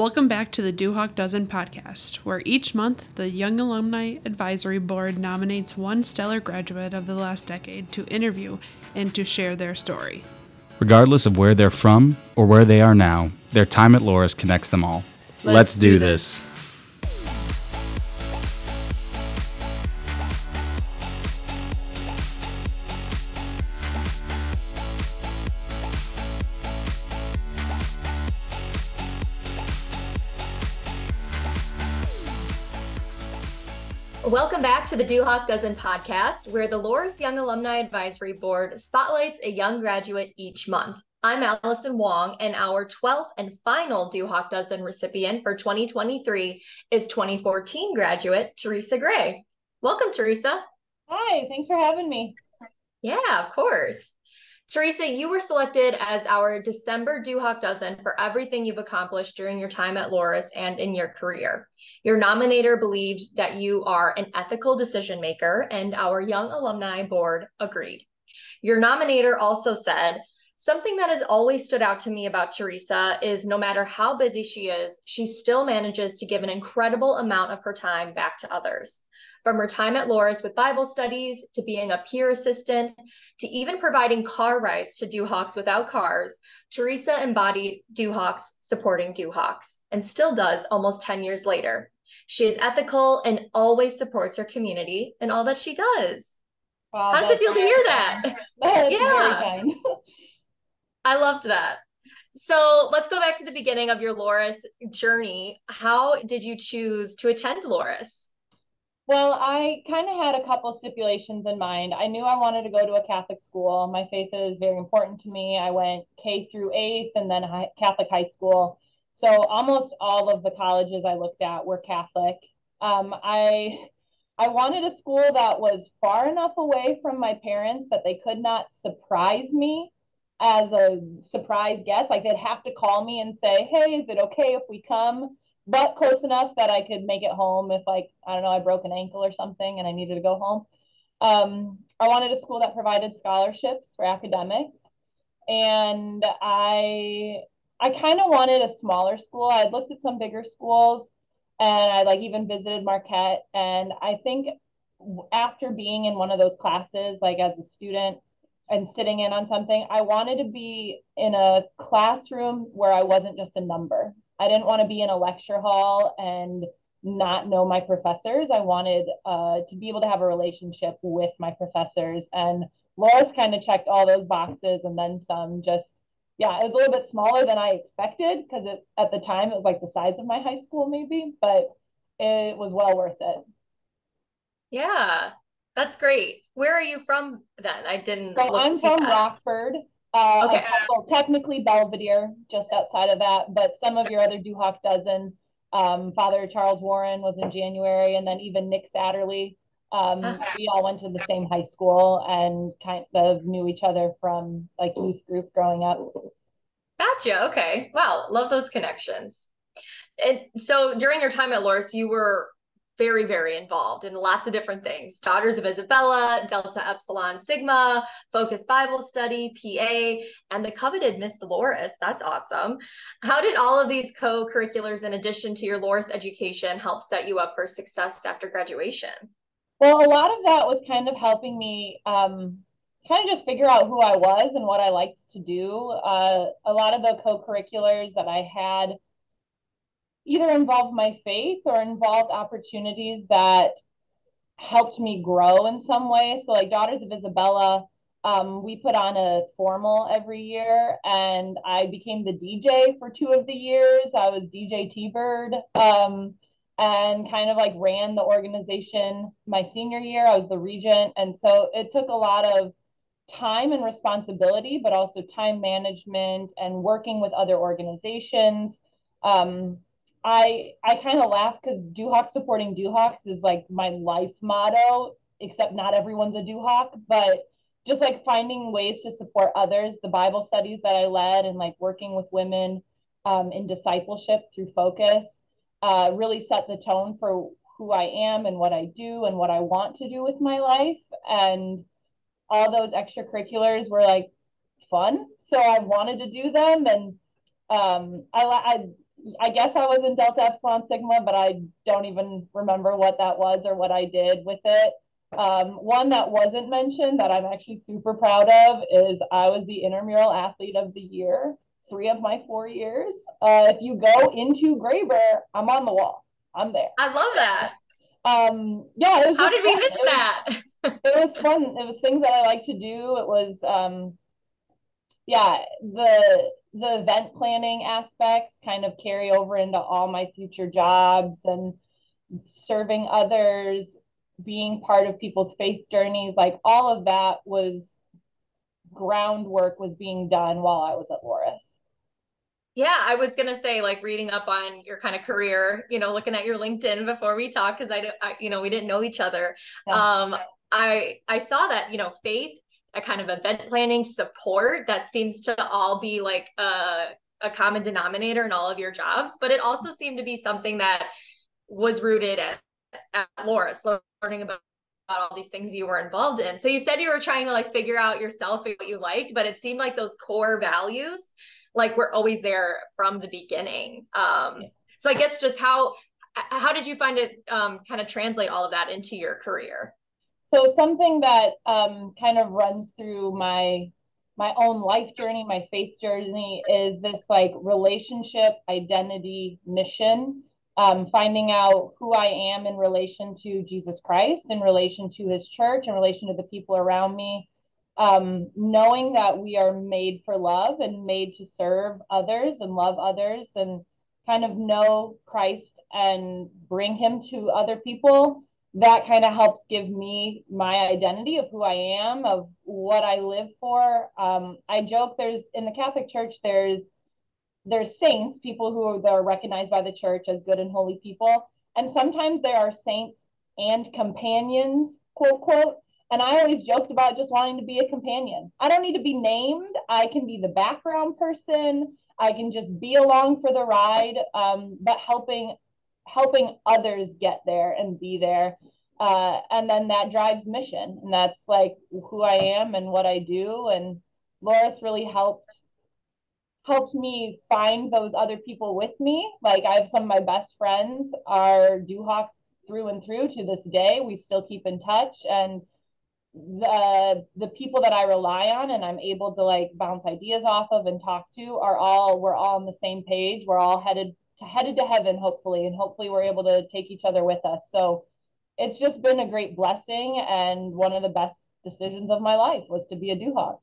Welcome back to the Duhawk Dozen podcast, where each month the Young Alumni Advisory Board nominates one stellar graduate of the last decade to interview and to share their story. Regardless of where they're from or where they are now, their time at Loras connects them all. Let's, Let's do, do this. Welcome the Duhawk Dozen podcast, where the Loras Young Alumni Advisory Board spotlights a young graduate each month. I'm Allison Wong, and our 12th and final Duhawk Dozen recipient for 2023 is 2014 graduate Teresa Gray. Welcome, Teresa. Hi, thanks for having me. Yeah, of course. Teresa, you were selected as our December Duhawk Dozen for everything you've accomplished during your time at Loras and in your career. Your nominator believed that you are an ethical decision maker, and our young alumni board agreed. Your nominator also said, Something that has always stood out to me about Teresa is no matter how busy she is, she still manages to give an incredible amount of her time back to others. From her time at Loras with Bible studies to being a peer assistant to even providing car rides to Duhawks without cars, Teresa embodied Duhawks supporting Duhawks and still does almost 10 years later. She is ethical and always supports her community and all that she does. Wow, How does it feel to hear that? yeah. I loved that. So let's go back to the beginning of your Loras journey. How did you choose to attend Loras? Well, I kind of had a couple stipulations in mind. I knew I wanted to go to a Catholic school. My faith is very important to me. I went K through eighth and then high, Catholic high school. So almost all of the colleges I looked at were Catholic. Um, I I wanted a school that was far enough away from my parents that they could not surprise me as a surprise guest. Like they'd have to call me and say, "Hey, is it okay if we come?" But close enough that I could make it home if like I don't know I broke an ankle or something and I needed to go home. Um, I wanted a school that provided scholarships for academics, and I I kind of wanted a smaller school. I looked at some bigger schools, and I like even visited Marquette, and I think after being in one of those classes, like as a student and sitting in on something, I wanted to be in a classroom where I wasn't just a number. I didn't want to be in a lecture hall and not know my professors. I wanted uh, to be able to have a relationship with my professors. And Loras kind of checked all those boxes and then some. Just, yeah, it was a little bit smaller than I expected because at the time it was like the size of my high school, maybe, but it was well worth it. Yeah, that's great. Where are you from then? I didn't. So I'm from that. Rockford. Uh, okay. Well, technically Belvidere, just outside of that, but some of your other Duhawk dozen. Um, Father Charles Warren was in January, and then even Nick Satterley. Um, uh-huh. We all went to the same high school and kind of knew each other from like youth group growing up. Gotcha. Okay. Wow. Love those connections. And so during your time at Loras, you were very, very involved in lots of different things Daughters of Isabella, Delta Epsilon Sigma, Focus Bible Study, PA, and the coveted Miss Loras. That's awesome. How did all of these co curriculars, in addition to your Loras education, help set you up for success after graduation? Well, a lot of that was kind of helping me um, kind of just figure out who I was and what I liked to do. Uh, a lot of the co curriculars that I had either involved my faith or involved opportunities that helped me grow in some way. So, like Daughters of Isabella, um, we put on a formal every year, and I became the DJ for two of the years. I was DJ T Bird. Um, and kind of like ran the organization my senior year. I was the regent. And so it took a lot of time and responsibility, but also time management and working with other organizations. Um, I I kind of laugh because Duhawk supporting Duhawks is like my life motto, except not everyone's a Duhawk, but just like finding ways to support others, the Bible studies that I led and like working with women um, in discipleship through focus uh, really set the tone for who I am and what I do and what I want to do with my life. And all those extracurriculars were like fun. So I wanted to do them. And um, I, I I guess I was in Delta Epsilon Sigma, but I don't even remember what that was or what I did with it. Um, one that wasn't mentioned that I'm actually super proud of is I was the intramural athlete of the year, three of my four years. Uh, if you go into Graber, I'm on the wall. I'm there. I love that. Um, yeah, it was. How did fun. we miss it that? Was, it was fun. It was things that I like to do. It was, um, yeah, the the event planning aspects kind of carry over into all my future jobs and serving others being part of people's faith journeys like all of that was groundwork was being done while i was at Loras. yeah i was gonna say like reading up on your kind of career you know looking at your linkedin before we talk because I, I you know we didn't know each other yeah. um i i saw that you know faith a kind of event planning support that seems to all be like a, a common denominator in all of your jobs but it also seemed to be something that was rooted at, at Loras, learning about all these things you were involved in. So you said you were trying to like figure out yourself what you liked, but it seemed like those core values like were always there from the beginning. Um, so I guess just how how did you find it um, kind of translate all of that into your career? So something that um, kind of runs through my my own life journey, my faith journey is this like relationship, identity, mission um, finding out who I am in relation to Jesus Christ, in relation to his church, in relation to the people around me, um, knowing that we are made for love and made to serve others and love others and kind of know Christ and bring him to other people. That kind of helps give me my identity of who I am, of what I live for. Um, I joke there's in the Catholic Church, there's there's saints, people who are, are recognized by the church as good and holy people. And sometimes there are saints and companions, quote, quote. And I always joked about just wanting to be a companion. I don't need to be named. I can be the background person. I can just be along for the ride, um, but helping helping others get there and be there. Uh, and then that drives mission. And that's like who I am and what I do. And Loras really helped helped me find those other people with me. Like I have some of my best friends are Duhawks through and through to this day. We still keep in touch and the the people that I rely on and I'm able to like bounce ideas off of and talk to are all we're all on the same page. We're all headed headed to heaven hopefully and hopefully we're able to take each other with us. So it's just been a great blessing and one of the best decisions of my life was to be a Duhawk.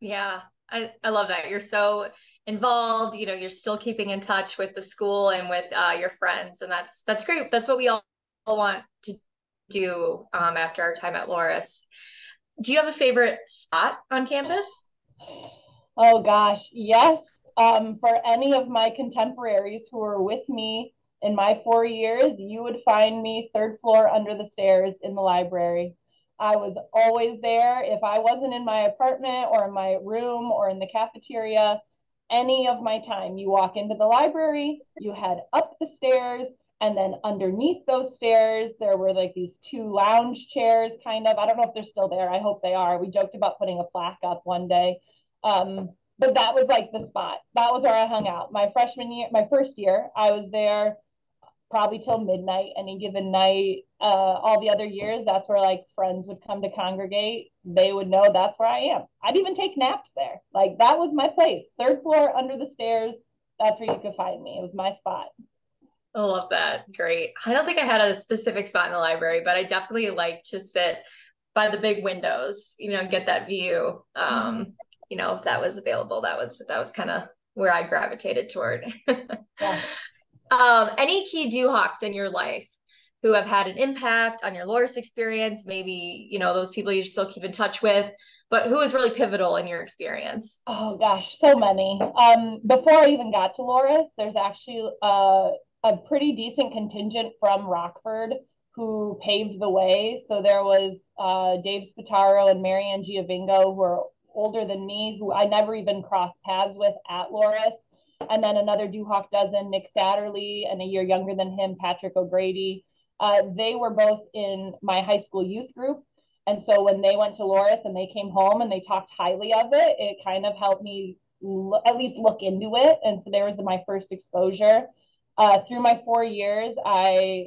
Yeah, I, I love that. You're so involved, you know, you're still keeping in touch with the school and with uh, your friends. And that's, that's great. That's what we all, want to do um, after our time at Loras. Do you have a favorite spot on campus? Oh gosh, yes. Um, for any of my contemporaries who were with me in my four years, you would find me third floor under the stairs in the library. I was always there. If I wasn't in my apartment or in my room or in the cafeteria, any of my time, you walk into the library, you head up the stairs, and then underneath those stairs, there were like these two lounge chairs, kind of. I don't know if they're still there. I hope they are. We joked about putting a plaque up one day. Um, but that was like the spot. That was where I hung out. My freshman year, my first year, I was there probably till midnight any given night. Uh, all the other years, that's where like friends would come to congregate. They would know that's where I am. I'd even take naps there. Like that was my place. Third floor under the stairs. That's where you could find me. It was my spot. I love that. Great. I don't think I had a specific spot in the library, but I definitely like to sit by the big windows, you know, get that view. Um, mm-hmm. You know, that was available. That was that was kind of where I gravitated toward. yeah. Um, any key Duhawks in your life who have had an impact on your Loras experience? Maybe, you know, those people you still keep in touch with, but who was really pivotal in your experience? Oh gosh, so many. Um, before I even got to Loras, there's actually a, a pretty decent contingent from Rockford who paved the way. So there was uh, Dave Spataro and Marianne Giovingo, who are older than me, who I never even crossed paths with at Loras. and then another Duhawk dozen, Nick Satterley, and a year younger than him, Patrick O'Grady. Uh, they were both in my high school youth group. And so when they went to Loras and they came home and they talked highly of it, it kind of helped me at least look into it. And so there was my first exposure. Uh, through my four years, I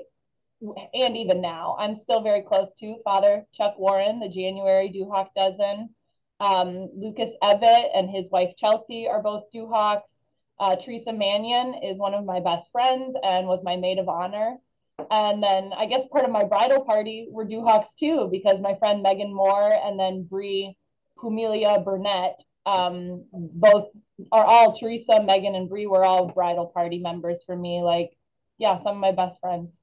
and even now, I'm still very close to Father Chuck Warren, the January Duhawk Dozen. Um, Lucas Evett and his wife Chelsea are both Duhawks. Uh, Teresa Mannion is one of my best friends and was my maid of honor. And then I guess part of my bridal party were Duhawks too, because my friend Megan Moore and then Brie Humilia Burnett um, both are all Teresa, Megan, and Brie were all bridal party members for me. Like, yeah, some of my best friends.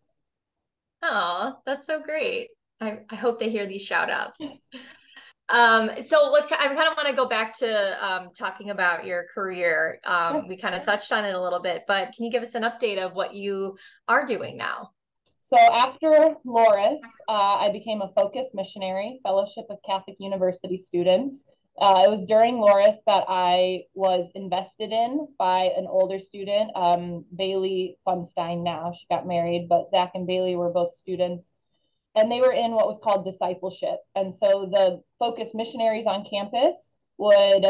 Oh, that's so great. I, I hope they hear these shout outs. Um, so let's, I kind of want to go back to um, talking about your career. Um, sure. We kind of touched on it a little bit, but can you give us an update of what you are doing now? So after Loras, uh, I became a focus missionary, Fellowship of Catholic University students. Uh, it was during Loras that I was invested in by an older student, um, Bailey Funstein now. She got married, but Zach and Bailey were both students. And they were in what was called discipleship. And so the focus missionaries on campus would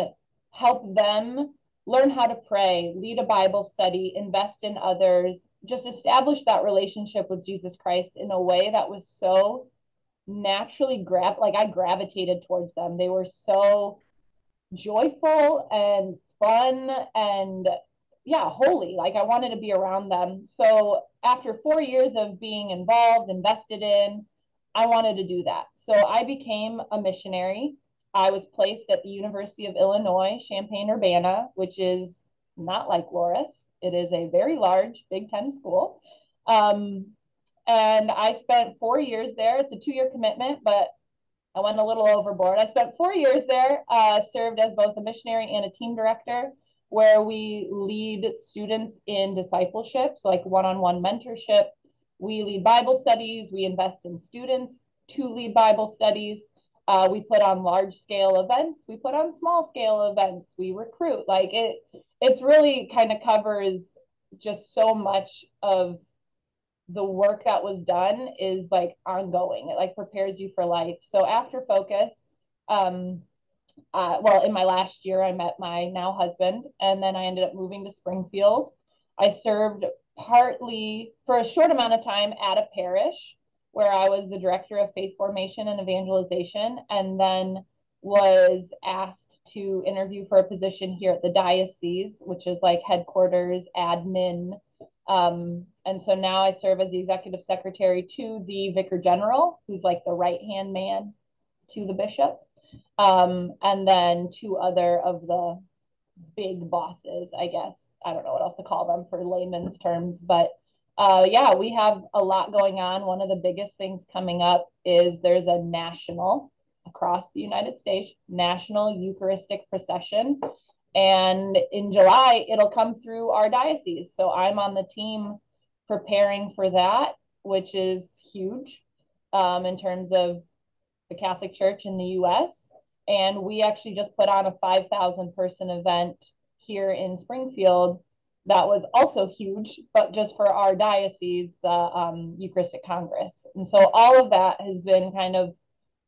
help them learn how to pray, lead a Bible study, invest in others, just establish that relationship with Jesus Christ in a way that was so naturally grab like I gravitated towards them. They were so joyful and fun and yeah, holy. Like I wanted to be around them. So after 4 years of being involved, invested in, I wanted to do that. So I became a missionary. I was placed at the University of Illinois, Champaign Urbana, which is not like Loras. It is a very large Big Ten school. Um, and I spent four years there. It's a two year commitment, but I went a little overboard. I spent four years there, uh, served as both a missionary and a team director, where we lead students in discipleship, so like one on one mentorship. We lead Bible studies, we invest in students to lead Bible studies. Uh, we put on large scale events, we put on small scale events, we recruit. Like it, it's really kind of covers just so much of the work that was done is like ongoing. It like prepares you for life. So after focus, um, uh, well, in my last year, I met my now husband, and then I ended up moving to Springfield. I served partly for a short amount of time at a parish where I was the director of faith formation and evangelization, and then was asked to interview for a position here at the diocese, which is like headquarters, admin, um, and so now I serve as the executive secretary to the vicar general, who's like the right hand man to the bishop, um, and then two other of the big bosses, I guess. I don't know what else to call them for layman's terms, but uh, yeah, we have a lot going on. One of the biggest things coming up is there's a national across the United States national Eucharistic procession and in July, it'll come through our diocese. So I'm on the team preparing for that, which is huge um, in terms of the Catholic Church in the US. And we actually just put on a 5,000 person event here in Springfield that was also huge, but just for our diocese, the um, Eucharistic Congress. And so all of that has been kind of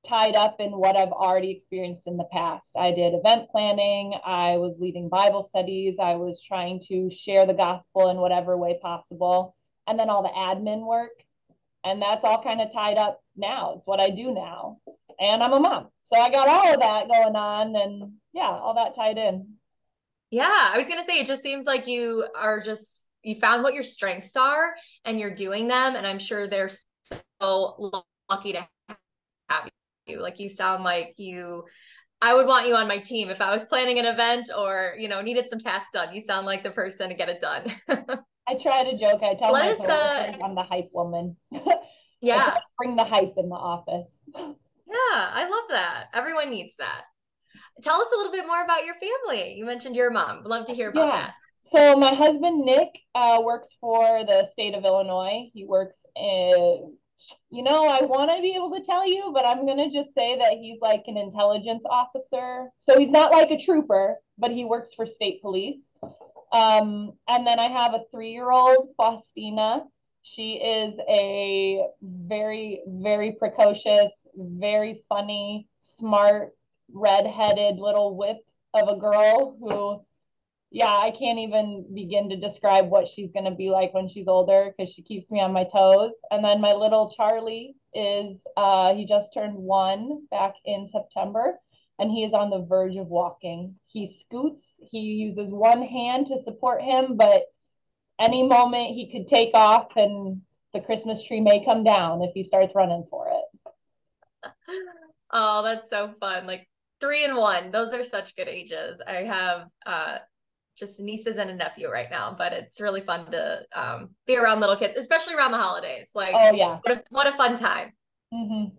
tied up in what I've already experienced in the past. I did event planning, I was leading Bible studies, I was trying to share the gospel in whatever way possible, and then all the admin work. And that's all kind of tied up now. It's what I do now. And I'm a mom. So I got all of that going on and yeah, all that tied in. Yeah, I was going to say it just seems like you are just you found what your strengths are and you're doing them and I'm sure they're so lucky to have you you. Like you sound like you I would want you on my team if I was planning an event or, you know, needed some tasks done. You sound like the person to get it done. I try to joke. I tell Let my us, uh, I'm the hype woman. yeah. bring the hype in the office. Yeah, I love that. Everyone needs that. Tell us a little bit more about your family. You mentioned your mom. love to hear about yeah. that. So my husband Nick uh, works for the state of Illinois. He works in you know, I want to be able to tell you, but I'm going to just say that he's like an intelligence officer. So he's not like a trooper, but he works for state police. Um, and then I have a three year old, Faustina. She is a very, very precocious, very funny, smart, red-headed little whip of a girl who yeah, I can't even begin to describe what she's going to be like when she's older because she keeps me on my toes. And then my little Charlie is, uh, he just turned one back in September and he is on the verge of walking. He scoots, he uses one hand to support him, but any moment he could take off and the Christmas tree may come down if he starts running for it. Oh, that's so fun. Like three and one, those are such good ages. I have uh just nieces and a nephew right now, but it's really fun to um, be around little kids, especially around the holidays. Like, oh yeah, what a, what a fun time. Mm-hmm.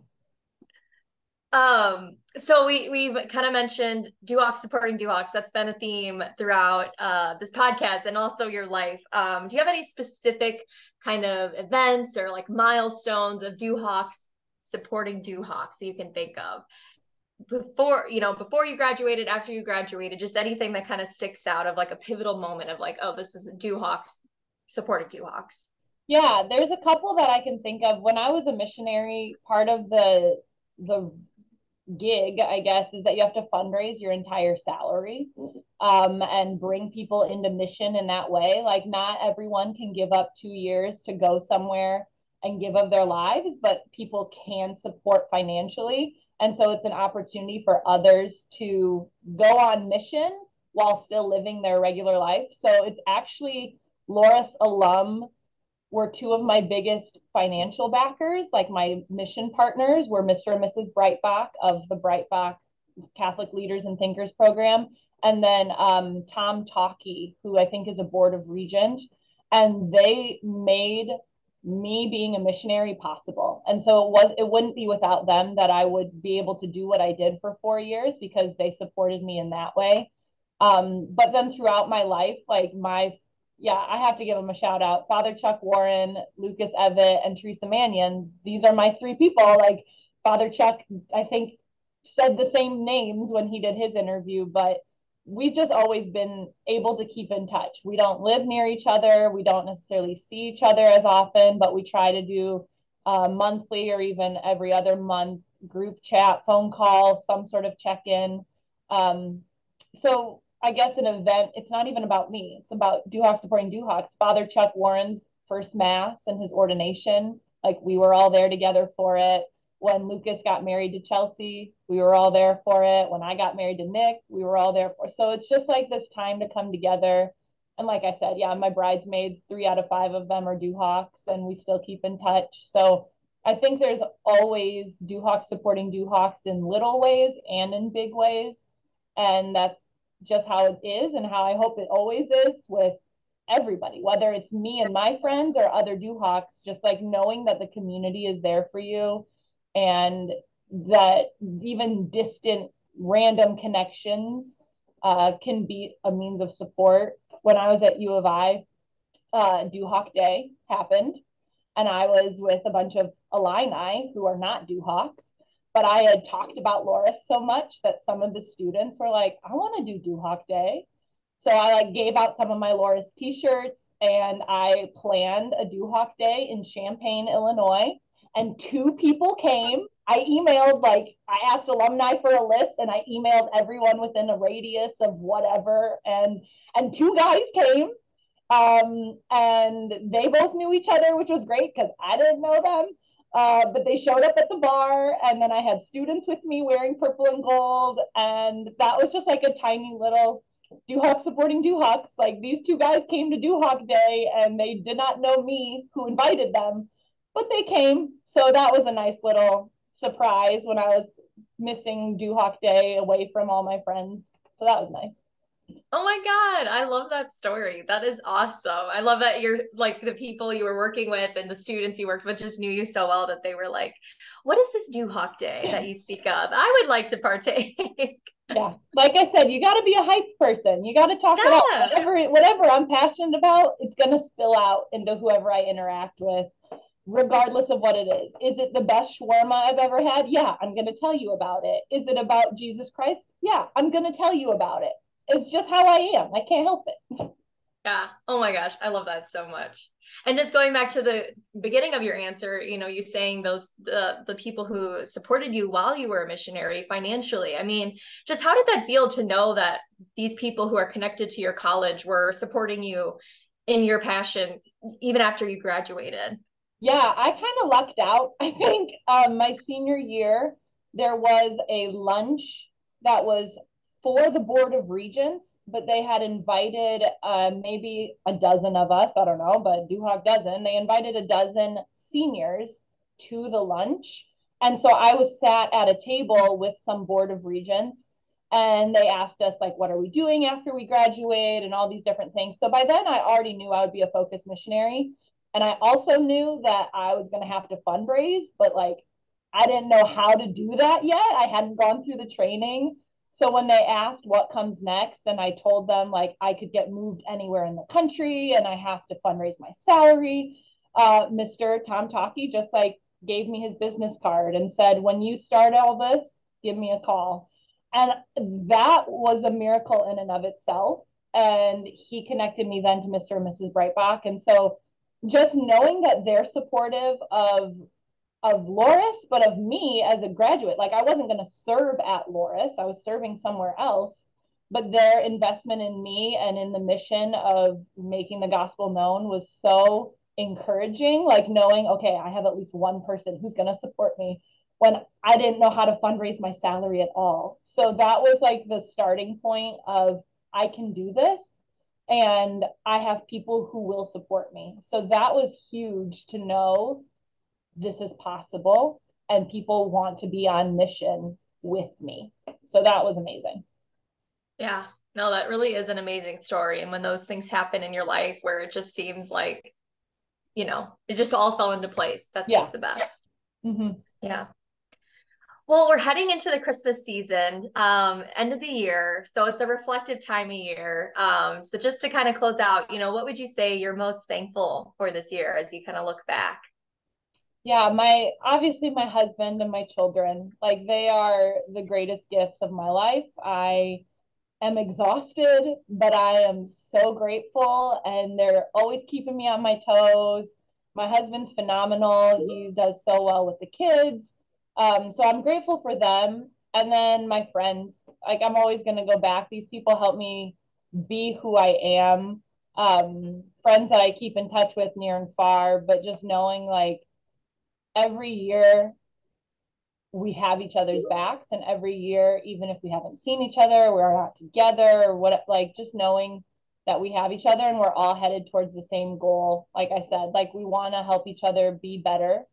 Um, so we we've kind of mentioned Duhawks supporting Duhawks. That's been a theme throughout uh, this podcast and also your life. Um, do you have any specific kind of events or like milestones of Duhawks supporting Duhawks that you can think of? before you know before you graduated after you graduated just anything that kind of sticks out of like a pivotal moment of like oh this is Duhawks supporting Duhawks yeah there's a couple that i can think of when i was a missionary part of the the gig i guess is that you have to fundraise your entire salary um, and bring people into mission in that way like not everyone can give up two years to go somewhere and give of their lives but people can support financially and so it's an opportunity for others to go on mission while still living their regular life. So it's actually Loras alum were two of my biggest financial backers. Like my mission partners were Mr. and Mrs. Breitbach of the Breitbach Catholic Leaders and Thinkers program. And then um, Tom Tauke, who I think is a board of regent. And they made me being a missionary possible. And so it was it wouldn't be without them that I would be able to do what I did for 4 years because they supported me in that way. Um, but then throughout my life, like my yeah, I have to give them a shout out. Father Chuck Warren, Lucas Evitt, and Teresa Mannion. These are my three people. Like Father Chuck, I think said the same names when he did his interview, but we've just always been able to keep in touch. We don't live near each other. We don't necessarily see each other as often, but we try to do uh, monthly or even every other month group chat, phone call, some sort of check in. Um, so I guess an event, it's not even about me. It's about Duhawks supporting Duhawks. Father Chuck Warren's first mass and his ordination, like we were all there together for it when Lucas got married to Chelsea, we were all there for it. When I got married to Nick, we were all there for. So it's just like this time to come together. And like I said, yeah, my bridesmaids, three out of five of them are Duhawks, and we still keep in touch. So I think there's always Duhawks supporting Duhawks in little ways and in big ways. And that's just how it is and how I hope it always is with everybody, whether it's me and my friends or other Duhawks, just like knowing that the community is there for you and that even distant random connections uh, can be a means of support. When I was at U of I, uh, Duhawk Day happened, and I was with a bunch of Illini who are not Duhawks. But I had talked about Loras so much that some of the students were like, "I want to do Duhawk Day." So I like gave out some of my Loras t-shirts, and I planned a Duhawk Day in Champaign, Illinois and two people came. I emailed like I asked alumni for a list and I emailed everyone within a radius of whatever and and two guys came um and they both knew each other which was great cuz I didn't know them uh, but they showed up at the bar and then I had students with me wearing purple and gold and that was just like a tiny little Duhawk supporting Duhawks like these two guys came to Duhawk day and they did not know me who invited them but they came. So that was a nice little surprise when I was missing Duhawk Day away from all my friends. So that was nice. Oh my God. I love that story. That is awesome. I love that you're like the people you were working with and the students you worked with just knew you so well that they were like, what is this Do Duhawk Day that you speak of? I would like to partake. yeah. Like I said, you got to be a hype person. You got to talk yeah. about whatever, whatever I'm passionate about, it's going to spill out into whoever I interact with regardless of what it is. Is it the best shawarma I've ever had? Yeah, I'm going to tell you about it. Is it about Jesus Christ? Yeah, I'm going to tell you about it. It's just how I am. I can't help it. Yeah. Oh my gosh, I love that so much. And just going back to the beginning of your answer, you know, you saying those the the people who supported you while you were a missionary financially. I mean, just how did that feel to know that these people who are connected to your college were supporting you in your passion even after you graduated? Yeah, I kind of lucked out. I think um, my senior year, there was a lunch that was for the Board of Regents, but they had invited uh, maybe a dozen of us. I don't know, but Duhawk dozen. They invited a dozen seniors to the lunch. And so I was sat at a table with some Board of Regents and they asked us like what are we doing after we graduate and all these different things so by then i already knew i would be a focus missionary and i also knew that i was going to have to fundraise but like i didn't know how to do that yet i hadn't gone through the training so when they asked what comes next and i told them like i could get moved anywhere in the country and i have to fundraise my salary uh, mr tom tauke just like gave me his business card and said when you start all this give me a call and that was a miracle in and of itself. And he connected me then to Mr. and Mrs. Breitbach. And so just knowing that they're supportive of of Loras, but of me as a graduate. Like I wasn't going to serve at Loras, I was serving somewhere else. But their investment in me and in the mission of making the gospel known was so encouraging. Like knowing, okay, I have at least one person who's going to support me when I didn't know how to fundraise my salary at all. So that was like the starting point of I can do this and I have people who will support me. So that was huge to know this is possible and people want to be on mission with me. So that was amazing. Yeah. No, that really is an amazing story. And when those things happen in your life where it just seems like, you know, it just all fell into place, that's yeah. just the best. Mm-hmm. Yeah. Well, we're heading into the Christmas season, um, end of the year. So it's a reflective time of year. Um, so just to kind of close out, you know, what would you say you're most thankful for this year as you kind of look back? Yeah, my obviously my husband and my children, like they are the greatest gifts of my life. I am exhausted, but I am so grateful and they're always keeping me on my toes. My husband's phenomenal. He does so well with the kids um, so I'm grateful for them. And then my friends, like I'm always going to go back. These people help me be who I am. Um, friends that I keep in touch with near and far, but just knowing like every year we have each other's backs and every year even if we haven't seen each other we're not together or what like just knowing that we have each other and we're all headed towards the same goal. Like i said like we want to help each other be better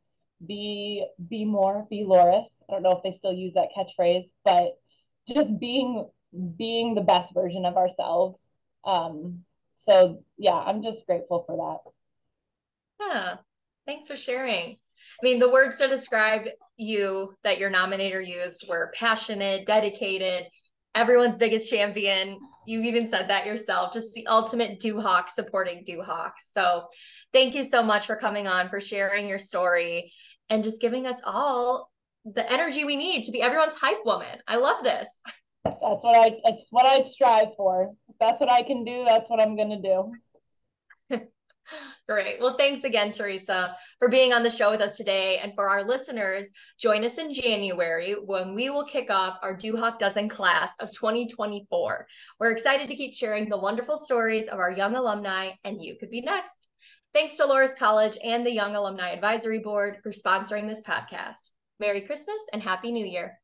be be more be loras. I don't know if they still use that catchphrase but just being being the best version of ourselves. Um so yeah i'm just grateful for that. Yeah thanks for sharing i mean the words to describe you that your nominator used were passionate dedicated everyone's biggest champion you even said that yourself just the ultimate Duhawk supporting Duhawks so thank you so much for coming on for sharing your story and just giving us all the energy we need to be everyone's hype woman. I love this. That's what I it's what I strive for. If that's what I can do, that's what I'm gonna do. Great. Well, thanks again, Teresa, for being on the show with us today. And for our listeners, join us in January when we will kick off our Duhawk Dozen class of 2024. We're excited to keep sharing the wonderful stories of our young alumni, and you could be next. Thanks to Loras College and the Young Alumni Advisory Board for sponsoring this podcast. Merry Christmas and Happy New Year.